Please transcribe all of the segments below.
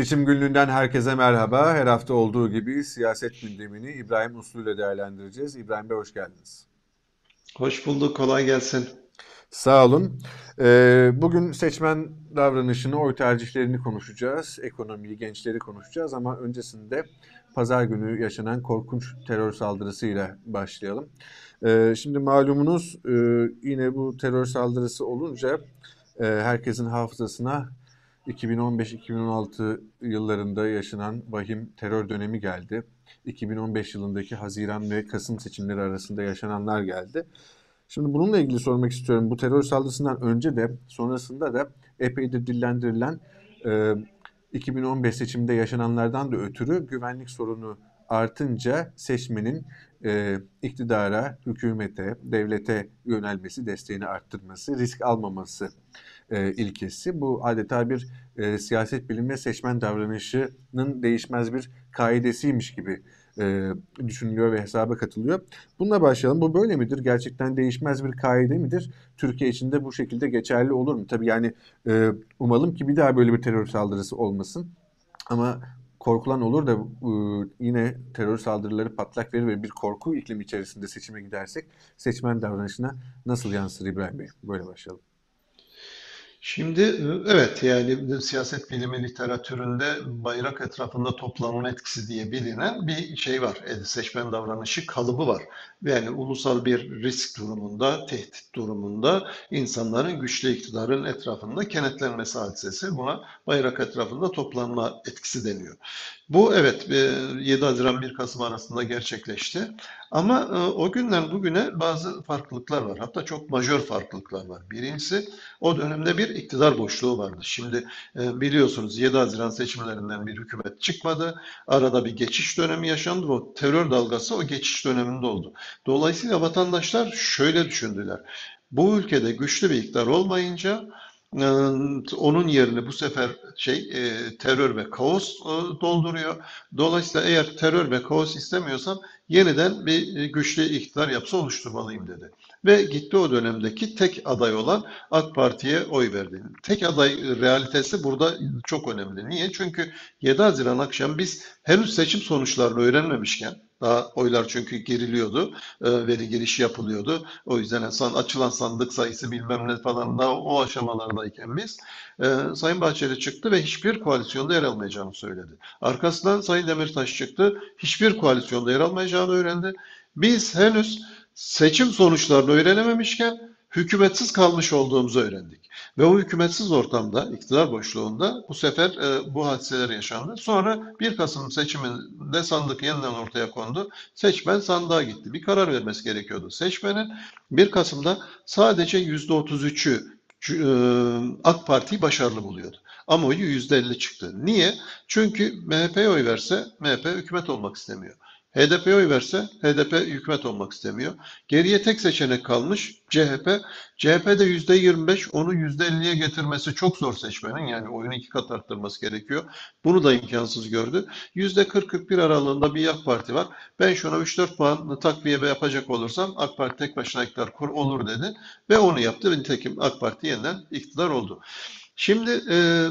Seçim günlüğünden herkese merhaba. Her hafta olduğu gibi siyaset gündemini İbrahim Uslu ile değerlendireceğiz. İbrahim Bey hoş geldiniz. Hoş bulduk, kolay gelsin. Sağ olun. Ee, bugün seçmen davranışını, oy tercihlerini konuşacağız. Ekonomiyi, gençleri konuşacağız ama öncesinde pazar günü yaşanan korkunç terör saldırısıyla başlayalım. Ee, şimdi malumunuz e, yine bu terör saldırısı olunca e, herkesin hafızasına 2015-2016 yıllarında yaşanan vahim terör dönemi geldi. 2015 yılındaki Haziran ve Kasım seçimleri arasında yaşananlar geldi. Şimdi bununla ilgili sormak istiyorum. Bu terör saldırısından önce de sonrasında da epeydir dillendirilen e, 2015 seçimde yaşananlardan da ötürü güvenlik sorunu artınca seçmenin e, iktidara, hükümete, devlete yönelmesi, desteğini arttırması, risk almaması e, ilkesi. Bu adeta bir e, siyaset bilimi seçmen davranışının değişmez bir kaidesiymiş gibi e, düşünülüyor ve hesaba katılıyor. Bununla başlayalım. Bu böyle midir? Gerçekten değişmez bir kaide midir? Türkiye içinde bu şekilde geçerli olur mu? Tabii yani e, umalım ki bir daha böyle bir terör saldırısı olmasın. Ama korkulan olur da e, yine terör saldırıları patlak verir ve bir korku iklim içerisinde seçime gidersek seçmen davranışına nasıl yansır İbrahim Bey? Böyle başlayalım. Şimdi evet yani siyaset bilimi literatüründe bayrak etrafında toplanma etkisi diye bilinen bir şey var. E, seçmen davranışı kalıbı var. Yani ulusal bir risk durumunda, tehdit durumunda insanların güçlü iktidarın etrafında kenetlenmesi hadisesi buna bayrak etrafında toplanma etkisi deniyor. Bu evet 7 Haziran 1 Kasım arasında gerçekleşti. Ama e, o günden bugüne bazı farklılıklar var. Hatta çok majör farklılıklar var. Birincisi o dönemde bir iktidar boşluğu vardı. Şimdi e, biliyorsunuz 7 Haziran seçimlerinden bir hükümet çıkmadı. Arada bir geçiş dönemi yaşandı. O terör dalgası o geçiş döneminde oldu. Dolayısıyla vatandaşlar şöyle düşündüler. Bu ülkede güçlü bir iktidar olmayınca onun yerini bu sefer şey e, terör ve kaos e, dolduruyor. Dolayısıyla eğer terör ve kaos istemiyorsam yeniden bir güçlü iktidar yapısı oluşturmalıyım dedi. Ve gitti o dönemdeki tek aday olan AK Parti'ye oy verdi. Tek aday realitesi burada çok önemli. Niye? Çünkü 7 Haziran akşam biz henüz seçim sonuçlarını öğrenmemişken daha oylar çünkü geriliyordu. E, veri girişi yapılıyordu. O yüzden san, açılan sandık sayısı bilmem ne falan da o aşamalardayken biz e, Sayın Bahçeli çıktı ve hiçbir koalisyonda yer almayacağını söyledi. Arkasından Sayın Demirtaş çıktı. Hiçbir koalisyonda yer almayacağını öğrendi. Biz henüz seçim sonuçlarını öğrenememişken hükümetsiz kalmış olduğumuzu öğrendik. Ve o hükümetsiz ortamda, iktidar boşluğunda bu sefer e, bu hadiseler yaşandı. Sonra 1 Kasım seçiminde sandık yeniden ortaya kondu. Seçmen sandığa gitti. Bir karar vermesi gerekiyordu. Seçmenin 1 Kasım'da sadece %33'ü e, AK Parti'yi başarılı buluyordu. Ama oyu %50 çıktı. Niye? Çünkü MHP'ye oy verse MHP hükümet olmak istemiyor. HDP'ye oy verse HDP hükümet olmak istemiyor. Geriye tek seçenek kalmış CHP. CHP'de yüzde 25 onu yüzde 50'ye getirmesi çok zor seçmenin. Yani oyunu iki kat arttırması gerekiyor. Bunu da imkansız gördü. Yüzde 40-41 aralığında bir AK Parti var. Ben şuna 3-4 puan takviye yapacak olursam AK Parti tek başına iktidar kur olur dedi. Ve onu yaptı. Nitekim AK Parti yeniden iktidar oldu. Şimdi e,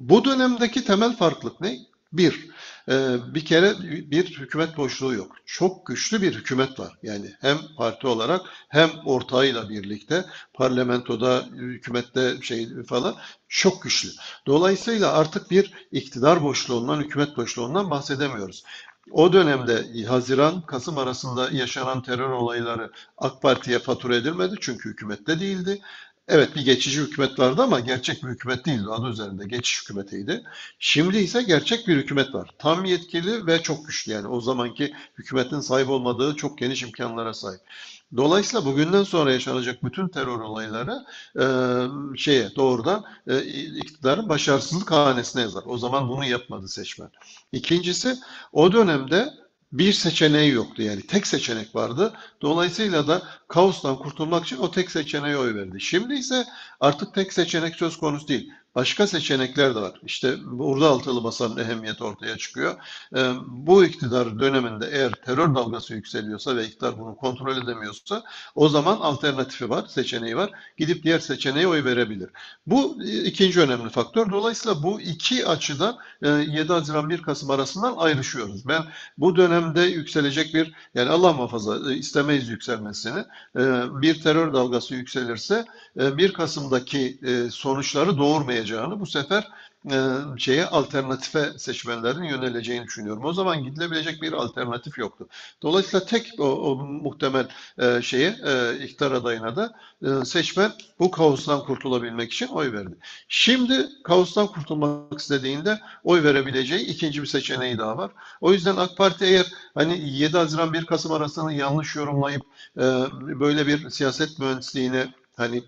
bu dönemdeki temel farklılık ne? Bir, ee, bir kere bir hükümet boşluğu yok. Çok güçlü bir hükümet var. Yani hem parti olarak hem ortağıyla birlikte parlamentoda, hükümette şey falan çok güçlü. Dolayısıyla artık bir iktidar boşluğundan, hükümet boşluğundan bahsedemiyoruz. O dönemde Haziran, Kasım arasında yaşanan terör olayları AK Parti'ye fatura edilmedi çünkü hükümette değildi. Evet bir geçici hükümet vardı ama gerçek bir hükümet değildi. Adı üzerinde geçiş hükümetiydi. Şimdi ise gerçek bir hükümet var. Tam yetkili ve çok güçlü yani. O zamanki hükümetin sahip olmadığı çok geniş imkanlara sahip. Dolayısıyla bugünden sonra yaşanacak bütün terör olayları e, şeye doğrudan e, iktidarın başarısızlık hanesine yazar. O zaman bunu yapmadı seçmen. İkincisi o dönemde bir seçeneği yoktu yani tek seçenek vardı. Dolayısıyla da kaostan kurtulmak için o tek seçeneğe oy verdi. Şimdi ise artık tek seçenek söz konusu değil. Başka seçenekler de var. İşte burada altılı basanın ehemmiyeti ortaya çıkıyor. Ee, bu iktidar döneminde eğer terör dalgası yükseliyorsa ve iktidar bunu kontrol edemiyorsa o zaman alternatifi var, seçeneği var. Gidip diğer seçeneğe oy verebilir. Bu e, ikinci önemli faktör. Dolayısıyla bu iki açıdan e, 7 Haziran 1 Kasım arasından ayrışıyoruz. Ben bu dönemde yükselecek bir yani Allah muhafaza e, istemeyiz yükselmesini. E, bir terör dalgası yükselirse e, 1 Kasım'daki e, sonuçları doğurmayacağını bu sefer e, şeye alternatife seçmenlerin yöneleceğini düşünüyorum. O zaman gidilebilecek bir alternatif yoktu. Dolayısıyla tek o, o muhtemel e, şeye e, iktidar adayına da e, seçmen bu kaostan kurtulabilmek için oy verdi. Şimdi kaostan kurtulmak istediğinde oy verebileceği ikinci bir seçeneği daha var. O yüzden AK Parti eğer hani 7 Haziran 1 Kasım arasını yanlış yorumlayıp e, böyle bir siyaset mühendisliğine hani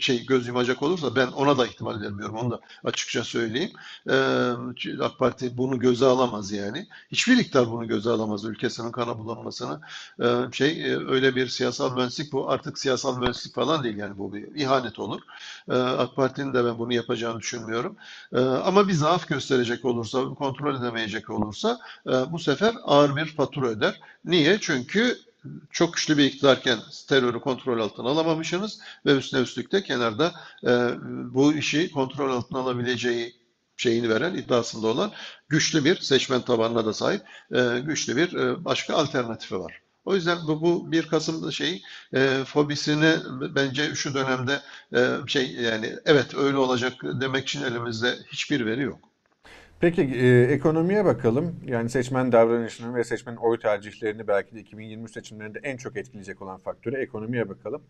şey göz yumacak olursa ben ona da ihtimal vermiyorum. Onu da açıkça söyleyeyim. Ee, AK Parti bunu göze alamaz yani. Hiçbir iktidar bunu göze alamaz. Ülkesinin kana bulanmasını. Ee, şey öyle bir siyasal mühendislik bu artık siyasal mühendislik falan değil yani bu bir ihanet olur. Ee, AK Parti'nin de ben bunu yapacağını düşünmüyorum. Ee, ama bir zaaf gösterecek olursa, kontrol edemeyecek olursa e, bu sefer ağır bir fatura öder. Niye? Çünkü çok güçlü bir iktidarken terörü kontrol altına alamamışsınız ve üstüne üstlük de kenarda e, bu işi kontrol altına alabileceği şeyini veren, iddiasında olan güçlü bir seçmen tabanına da sahip e, güçlü bir e, başka alternatifi var. O yüzden bu, bu 1 Kasım şey e, fobisini bence şu dönemde e, şey yani evet öyle olacak demek için elimizde hiçbir veri yok. Peki e, ekonomiye bakalım. Yani seçmen davranışını ve seçmenin oy tercihlerini belki de 2023 seçimlerinde en çok etkileyecek olan faktörü ekonomiye bakalım.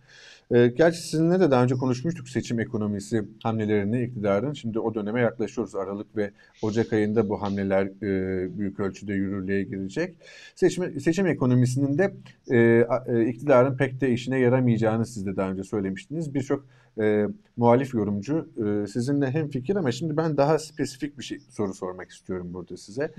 E, gerçi sizinle de daha önce konuşmuştuk seçim ekonomisi hamlelerini iktidarın. Şimdi o döneme yaklaşıyoruz. Aralık ve Ocak ayında bu hamleler e, büyük ölçüde yürürlüğe girecek. Seçim, seçim ekonomisinin de e, e, iktidarın pek de işine yaramayacağını siz de daha önce söylemiştiniz. Birçok e, muhalif yorumcu e, sizinle hem fikir ama şimdi ben daha spesifik bir şey soru sormak istiyorum burada size.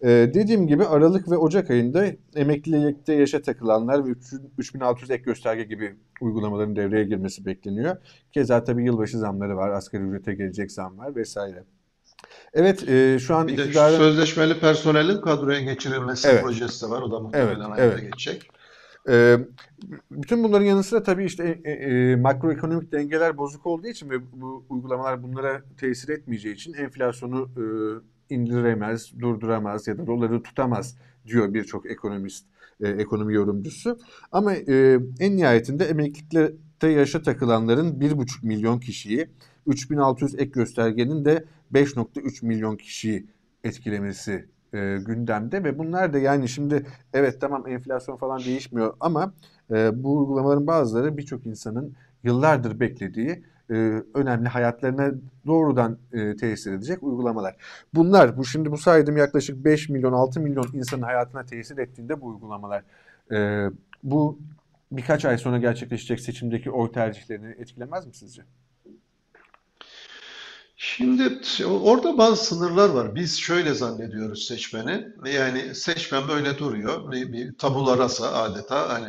E, dediğim gibi Aralık ve Ocak ayında emeklilikte yaşa takılanlar ve 3600 ek gösterge gibi uygulamaların devreye girmesi bekleniyor. Keza tabii yılbaşı zamları var, asgari ücrete gelecek zam var vesaire. Evet, e, şu an Bir de şu iktidarın... sözleşmeli personelin kadroya geçirilmesi Evet. projesi de var. O da muhtemelen Evet, evet. geçecek. Ee, bütün bunların yanı sıra tabii işte e, e, makroekonomik dengeler bozuk olduğu için ve bu uygulamalar bunlara tesir etmeyeceği için enflasyonu e, indiremez, durduramaz ya da doları tutamaz diyor birçok ekonomist, e, ekonomi yorumcusu. Ama e, en nihayetinde emeklilikte yaşa takılanların 1,5 milyon kişiyi, 3600 ek göstergenin de 5,3 milyon kişiyi etkilemesi e, gündemde ve bunlar da yani şimdi evet tamam enflasyon falan değişmiyor ama e, bu uygulamaların bazıları birçok insanın yıllardır beklediği e, önemli hayatlarına doğrudan e, tesir edecek uygulamalar. Bunlar bu şimdi bu saydığım yaklaşık 5 milyon 6 milyon insanın hayatına tesir ettiğinde bu uygulamalar e, bu birkaç ay sonra gerçekleşecek seçimdeki oy tercihlerini etkilemez mi sizce? Şimdi orada bazı sınırlar var. Biz şöyle zannediyoruz seçmeni. Yani seçmen böyle duruyor. Bir, bir tabula rasa adeta hani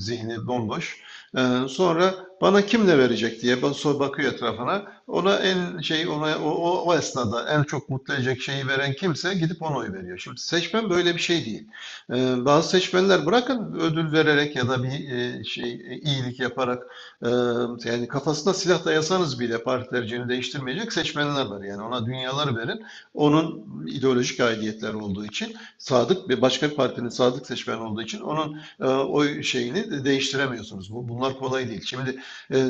zihni bomboş. Ee, sonra bana kim ne verecek diye bak- bakıyor etrafına. Ona en şey ona o, o, o esnada en çok mutlu edecek şeyi veren kimse gidip ona oy veriyor. Şimdi seçmen böyle bir şey değil. Ee, bazı seçmenler bırakın ödül vererek ya da bir e, şey e, iyilik yaparak e, yani kafasına silah dayasanız bile parti değiştirmeyecek seçmenler var. Yani ona dünyaları verin. Onun ideolojik aidiyetler olduğu için sadık bir başka bir partinin sadık seçmen olduğu için onun e, oy şeyini de değiştiremiyorsunuz. Bu, bunlar kolay değil. Şimdi e,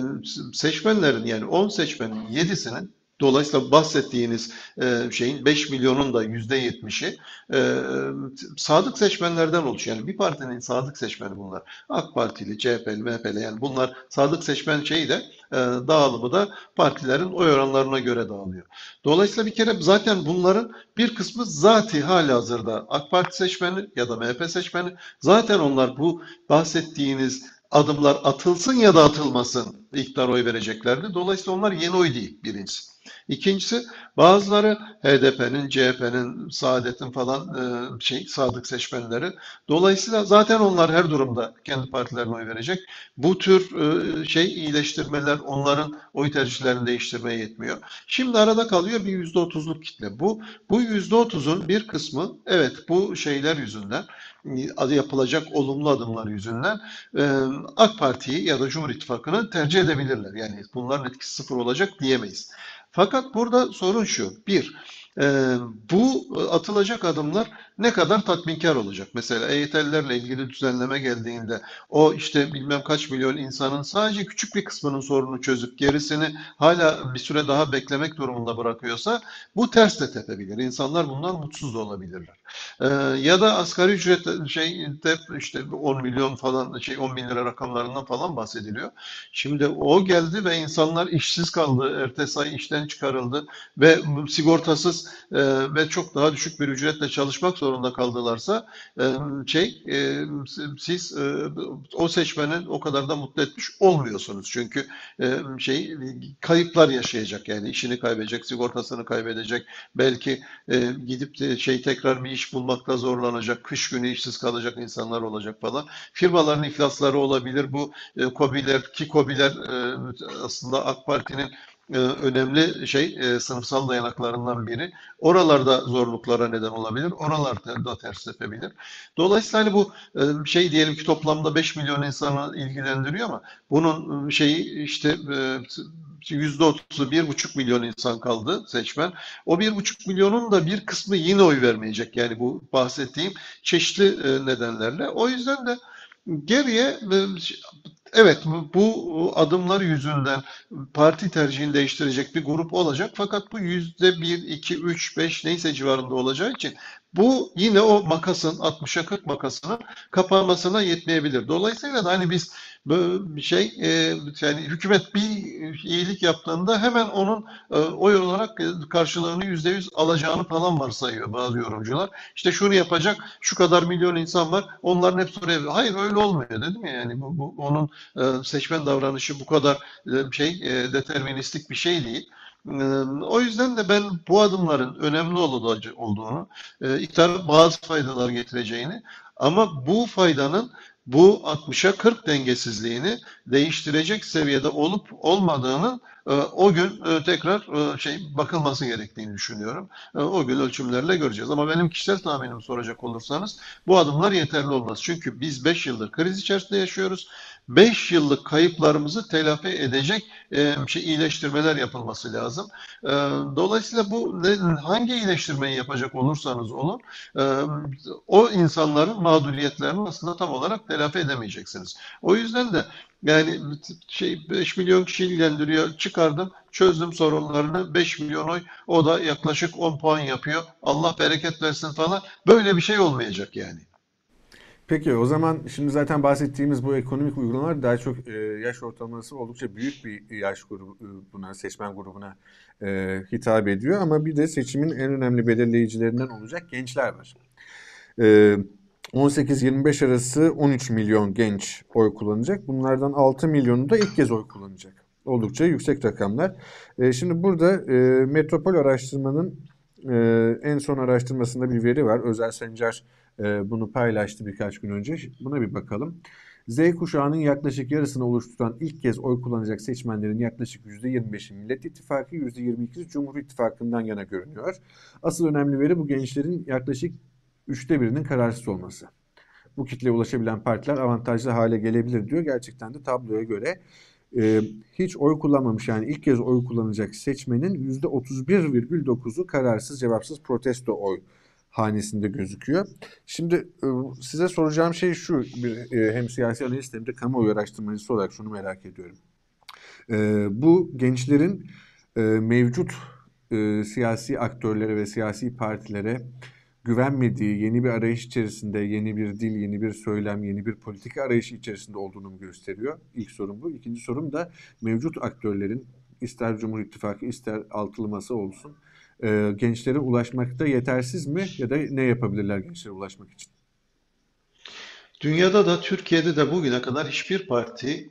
seçmenlerin yani 10 seçmenin 7'sinin Dolayısıyla bahsettiğiniz e, şeyin 5 milyonun da %70'i e, sadık seçmenlerden oluşuyor. Yani bir partinin sadık seçmeni bunlar. AK Partili, CHP'li, MHP'li yani bunlar sadık seçmen şeyi de e, dağılımı da partilerin oy oranlarına göre dağılıyor. Dolayısıyla bir kere zaten bunların bir kısmı zati halihazırda AK Parti seçmeni ya da MHP seçmeni zaten onlar bu bahsettiğiniz adımlar atılsın ya da atılmasın iktidar oy vereceklerdi. Dolayısıyla onlar yeni oy değil birincisi. İkincisi bazıları HDP'nin, CHP'nin, Saadet'in falan e, şey sadık seçmenleri. Dolayısıyla zaten onlar her durumda kendi partilerine oy verecek. Bu tür e, şey iyileştirmeler onların oy tercihlerini değiştirmeye yetmiyor. Şimdi arada kalıyor bir yüzde otuzluk kitle. Bu bu yüzde otuzun bir kısmı evet bu şeyler yüzünden adı yapılacak olumlu adımlar yüzünden e, AK Parti'yi ya da Cumhur İttifakı'nı tercih edebilirler. Yani bunların etkisi sıfır olacak diyemeyiz. Fakat burada sorun şu. Bir, e, bu atılacak adımlar ne kadar tatminkar olacak? Mesela EYT'lilerle ilgili düzenleme geldiğinde o işte bilmem kaç milyon insanın sadece küçük bir kısmının sorunu çözüp gerisini hala bir süre daha beklemek durumunda bırakıyorsa bu ters de tepebilir. İnsanlar bundan mutsuz da olabilirler. Ee, ya da asgari ücret şey işte 10 milyon falan şey 10 bin lira rakamlarından falan bahsediliyor. Şimdi o geldi ve insanlar işsiz kaldı. Ertesi ay işten çıkarıldı ve sigortasız e, ve çok daha düşük bir ücretle çalışmak zorunda kaldılarsa e, şey e, siz e, o seçmenin o kadar da mutlu etmiş olmuyorsunuz. Çünkü şey kayıplar yaşayacak yani işini kaybedecek, sigortasını kaybedecek. Belki gidip de şey tekrar bir iş bulmakta zorlanacak, kış günü işsiz kalacak insanlar olacak falan. Firmaların iflasları olabilir. Bu e, KOBİ'ler ki KOBİ'ler aslında AK Parti'nin önemli şey e, sınıfsal dayanaklarından biri. Oralarda zorluklara neden olabilir. Oralarda da ters tepebilir. Dolayısıyla hani bu e, şey diyelim ki toplamda 5 milyon insanı ilgilendiriyor ama bunun şeyi işte yüzde otuzu bir buçuk milyon insan kaldı seçmen. O bir buçuk milyonun da bir kısmı yine oy vermeyecek. Yani bu bahsettiğim çeşitli nedenlerle. O yüzden de geriye Evet, bu adımlar yüzünden parti tercihini değiştirecek bir grup olacak. Fakat bu yüzde bir, iki, üç, beş neyse civarında olacağı için bu yine o makasın 60'a 40 makasının kapanmasına yetmeyebilir. Dolayısıyla da hani biz bir şey e, yani hükümet bir iyilik yaptığında hemen onun e, oy olarak karşılığını yüzde yüz alacağını falan varsayıyor bazı yorumcular. İşte şunu yapacak şu kadar milyon insan var onların hepsi oraya. Hayır öyle olmuyor dedim ya yani bu, bu onun seçmen davranışı bu kadar e, şey e, deterministik bir şey değil. O yüzden de ben bu adımların önemli olduğunu, iktidar bazı faydalar getireceğini ama bu faydanın bu 60'a 40 dengesizliğini değiştirecek seviyede olup olmadığını o gün tekrar şey bakılması gerektiğini düşünüyorum. O gün ölçümlerle göreceğiz. Ama benim kişisel tahminim soracak olursanız bu adımlar yeterli olmaz. Çünkü biz 5 yıldır kriz içerisinde yaşıyoruz. 5 yıllık kayıplarımızı telafi edecek e, şey iyileştirmeler yapılması lazım. E, dolayısıyla bu hangi iyileştirmeyi yapacak olursanız olun e, o insanların mağduriyetlerini aslında tam olarak telafi edemeyeceksiniz. O yüzden de yani şey 5 milyon kişi ilgilendiriyor. Çıkardım, çözdüm sorunlarını. 5 milyon oy o da yaklaşık 10 puan yapıyor. Allah bereket versin falan. Böyle bir şey olmayacak yani. Peki o zaman şimdi zaten bahsettiğimiz bu ekonomik uygulamalar daha çok e, yaş ortalaması oldukça büyük bir yaş grubuna, seçmen grubuna e, hitap ediyor. Ama bir de seçimin en önemli belirleyicilerinden olacak gençler var. E, 18-25 arası 13 milyon genç oy kullanacak. Bunlardan 6 milyonu da ilk kez oy kullanacak. Oldukça yüksek rakamlar. E, şimdi burada e, Metropol araştırmanın e, en son araştırmasında bir veri var. Özel Sencer e, bunu paylaştı birkaç gün önce. Buna bir bakalım. Z kuşağının yaklaşık yarısını oluşturan ilk kez oy kullanacak seçmenlerin yaklaşık %25'i Millet İttifakı, %22'si Cumhur İttifakı'ndan yana görünüyor. Asıl önemli veri bu gençlerin yaklaşık üçte birinin kararsız olması. Bu kitleye ulaşabilen partiler avantajlı hale gelebilir diyor. Gerçekten de tabloya göre e, hiç oy kullanmamış yani ilk kez oy kullanacak seçmenin %31,9'u kararsız cevapsız protesto oy hanesinde gözüküyor. Şimdi e, size soracağım şey şu, bir, e, hem siyasi analist hem de kamuoyu araştırmacısı olarak şunu merak ediyorum. E, bu gençlerin mevcut siyasi aktörlere ve siyasi partilere güvenmediği, yeni bir arayış içerisinde, yeni bir dil, yeni bir söylem, yeni bir politika arayışı içerisinde olduğunu gösteriyor? İlk sorum bu. İkinci sorum da mevcut aktörlerin ister Cumhur İttifakı ister altılı masa olsun e, gençlere ulaşmakta yetersiz mi ya da ne yapabilirler gençlere ulaşmak için? Dünyada da Türkiye'de de bugüne kadar hiçbir parti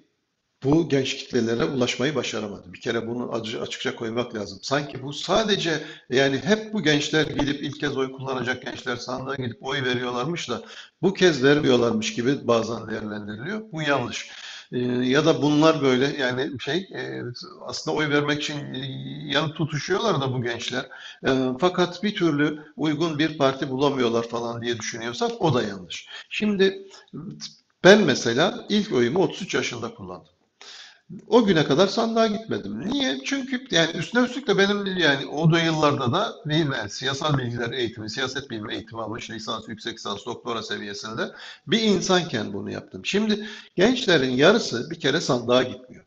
bu genç kitlelere ulaşmayı başaramadı. Bir kere bunu açıkça koymak lazım. Sanki bu sadece yani hep bu gençler gidip ilk kez oy kullanacak gençler sandığa gidip oy veriyorlarmış da bu kez vermiyorlarmış gibi bazen değerlendiriliyor. Bu yanlış. Ee, ya da bunlar böyle yani şey e, aslında oy vermek için e, yanıp tutuşuyorlar da bu gençler. E, fakat bir türlü uygun bir parti bulamıyorlar falan diye düşünüyorsak o da yanlış. Şimdi ben mesela ilk oyumu 33 yaşında kullandım. O güne kadar sandığa gitmedim. Niye? Çünkü yani üstüne üstlük de benim yani o da yıllarda da değil siyasal bilgiler eğitimi, siyaset bilimi eğitimi almış lisans, yüksek lisans, doktora seviyesinde bir insanken bunu yaptım. Şimdi gençlerin yarısı bir kere sandığa gitmiyor.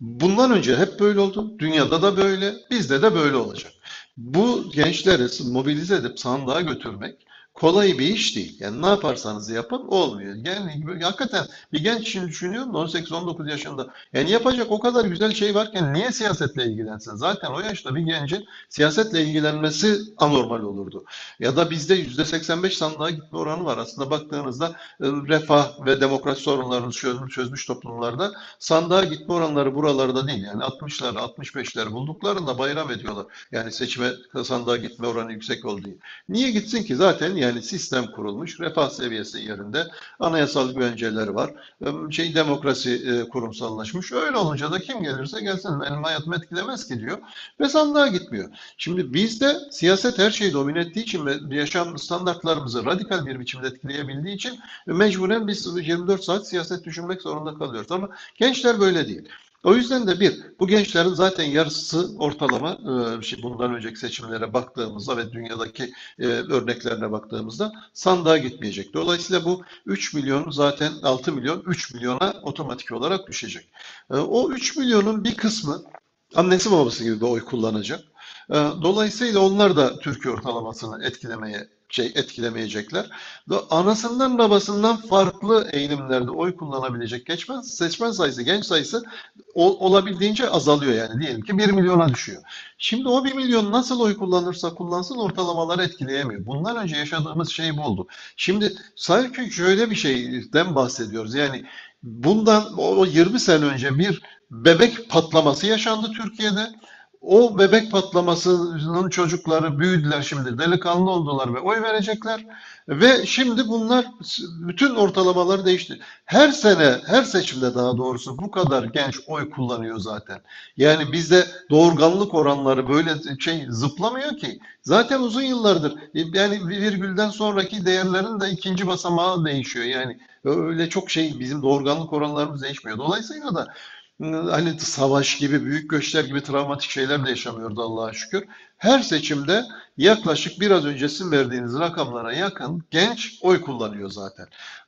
Bundan önce hep böyle oldu. Dünyada da böyle, bizde de böyle olacak. Bu gençleri mobilize edip sandığa götürmek kolay bir iş değil. Yani ne yaparsanız yapın olmuyor. Yani hakikaten bir genç için düşünüyorum 18-19 yaşında. Yani yapacak o kadar güzel şey varken niye siyasetle ilgilensin? Zaten o yaşta bir gencin siyasetle ilgilenmesi anormal olurdu. Ya da bizde %85 sandığa gitme oranı var. Aslında baktığınızda e, refah ve demokrasi sorunlarını çözmüş, çözmüş toplumlarda sandığa gitme oranları buralarda değil. Yani 60'lar, 65'ler bulduklarında bayram ediyorlar. Yani seçime sandığa gitme oranı yüksek olduğu. Niye gitsin ki? Zaten yani sistem kurulmuş, refah seviyesi yerinde, anayasal güvenceleri var, şey demokrasi e, kurumsallaşmış. Öyle olunca da kim gelirse gelsin benim hayatımı etkilemez ki diyor ve sandığa gitmiyor. Şimdi bizde siyaset her şeyi domine ettiği için ve yaşam standartlarımızı radikal bir biçimde etkileyebildiği için mecburen biz 24 saat siyaset düşünmek zorunda kalıyoruz. Ama gençler böyle değil. O yüzden de bir, bu gençlerin zaten yarısı ortalama şey, bundan önceki seçimlere baktığımızda ve dünyadaki e, örneklerine baktığımızda sandığa gitmeyecek. Dolayısıyla bu 3 milyon zaten 6 milyon 3 milyona otomatik olarak düşecek. E, o 3 milyonun bir kısmı annesi babası gibi bir oy kullanacak. E, dolayısıyla onlar da Türkiye ortalamasını etkilemeye şey etkilemeyecekler. Anasından babasından farklı eğilimlerde oy kullanabilecek geçmen, seçmen sayısı, genç sayısı olabildiğince azalıyor yani. Diyelim ki 1 milyona düşüyor. Şimdi o 1 milyon nasıl oy kullanırsa kullansın ortalamaları etkileyemiyor. Bundan önce yaşadığımız şey bu oldu. Şimdi sanki şöyle bir şeyden bahsediyoruz. Yani bundan o 20 sene önce bir bebek patlaması yaşandı Türkiye'de o bebek patlamasının çocukları büyüdüler şimdi, delikanlı oldular ve oy verecekler. Ve şimdi bunlar bütün ortalamalar değişti. Her sene, her seçimde daha doğrusu bu kadar genç oy kullanıyor zaten. Yani bizde doğurganlık oranları böyle şey zıplamıyor ki. Zaten uzun yıllardır yani virgülden sonraki değerlerin de ikinci basamağı değişiyor. Yani öyle çok şey bizim doğurganlık oranlarımız değişmiyor. Dolayısıyla da hani savaş gibi, büyük göçler gibi travmatik şeyler de yaşamıyordu Allah'a şükür. Her seçimde yaklaşık biraz önce sizin verdiğiniz rakamlara yakın genç oy kullanıyor zaten.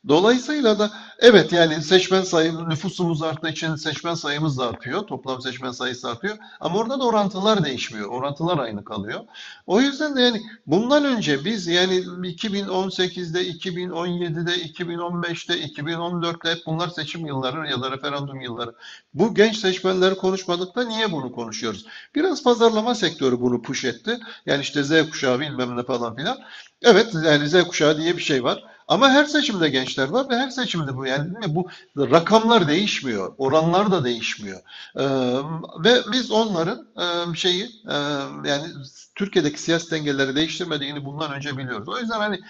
Dolayısıyla da evet yani seçmen sayımız, nüfusumuz arttığı için seçmen sayımız da artıyor. Toplam seçmen sayısı artıyor. Ama orada da orantılar değişmiyor. Orantılar aynı kalıyor. O yüzden de yani bundan önce biz yani 2018'de, 2017'de, 2015'te, 2014'te hep bunlar seçim yılları ya da referandum yılları. Bu genç seçmenleri konuşmadık da niye bunu konuşuyoruz? Biraz pazarlama sektörü bunu push etti. Yani işte Z kuşağı bilmem ne falan filan. Evet yani Z kuşağı diye bir şey var. Ama her seçimde gençler var ve her seçimde bu yani bu rakamlar değişmiyor, oranlar da değişmiyor. Ee, ve biz onların e, şeyi e, yani Türkiye'deki siyasi dengeleri değiştirmediğini bundan önce biliyoruz. O yüzden hani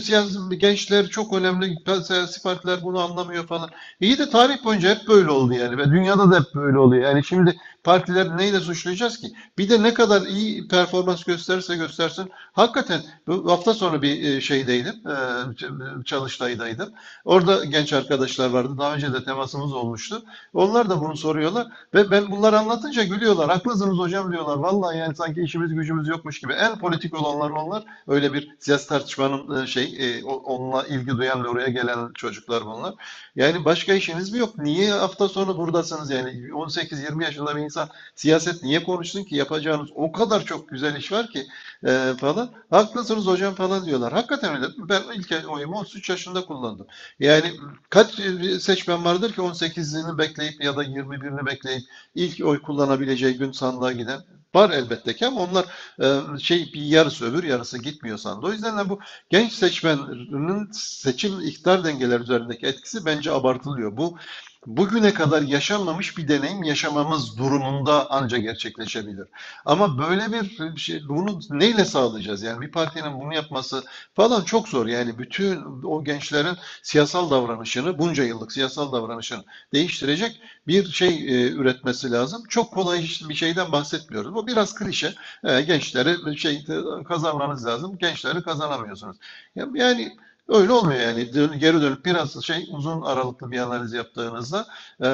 siyasi gençler çok önemli, siyasi partiler bunu anlamıyor falan. İyi de tarih boyunca hep böyle oldu yani ve dünyada da hep böyle oluyor. Yani şimdi partiler neyle suçlayacağız ki? Bir de ne kadar iyi performans gösterirse göstersin. Hakikaten bu hafta sonra bir e, şeydeydim, e, çalıştaydaydım. Orada genç arkadaşlar vardı. Daha önce de temasımız olmuştu. Onlar da bunu soruyorlar ve ben bunları anlatınca gülüyorlar. Haklısınız hocam diyorlar. Vallahi yani sanki işimiz gücümüz yokmuş gibi. En politik olanlar onlar. Öyle bir siyasi tartışmanın e, şey onunla ilgi duyan ve oraya gelen çocuklar bunlar. Yani başka işiniz mi yok? Niye hafta sonu buradasınız yani? 18-20 yaşında bir insan siyaset niye konuşsun ki? Yapacağınız o kadar çok güzel iş var ki e, falan. Haklısınız hocam falan diyorlar. Hakikaten öyle. Ben ilk oyumu 33 yaşında kullandım. Yani kaç seçmen vardır ki 18'ini bekleyip ya da 21'ini bekleyip ilk oy kullanabileceği gün sandığa giden? Var elbette ki ama onlar e, şey bir yarısı öbür yarısı gitmiyor sandı. O yüzden de bu genç seçmenin seçim iktidar dengeleri üzerindeki etkisi bence abartılıyor. Bu bugüne kadar yaşanmamış bir deneyim yaşamamız durumunda anca gerçekleşebilir. Ama böyle bir şey, bunu neyle sağlayacağız? Yani bir partinin bunu yapması falan çok zor. Yani bütün o gençlerin siyasal davranışını, bunca yıllık siyasal davranışını değiştirecek bir şey e, üretmesi lazım. Çok kolay bir şeyden bahsetmiyoruz. Bu biraz klişe. E, gençleri şey kazanmanız lazım. Gençleri kazanamıyorsunuz. Yani Öyle olmuyor yani. Dön, geri dönüp biraz şey uzun aralıklı bir analiz yaptığınızda e,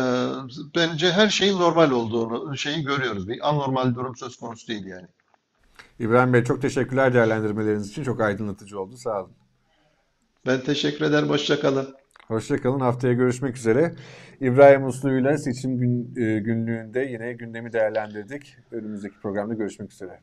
bence her şeyin normal olduğunu şeyi görüyoruz. Bir anormal durum söz konusu değil yani. İbrahim Bey çok teşekkürler değerlendirmeleriniz için. Çok aydınlatıcı oldu. Sağ olun. Ben teşekkür ederim. Hoşçakalın. Hoşçakalın. Haftaya görüşmek üzere. İbrahim Uslu ile seçim gün, e, günlüğünde yine gündemi değerlendirdik. Önümüzdeki programda görüşmek üzere.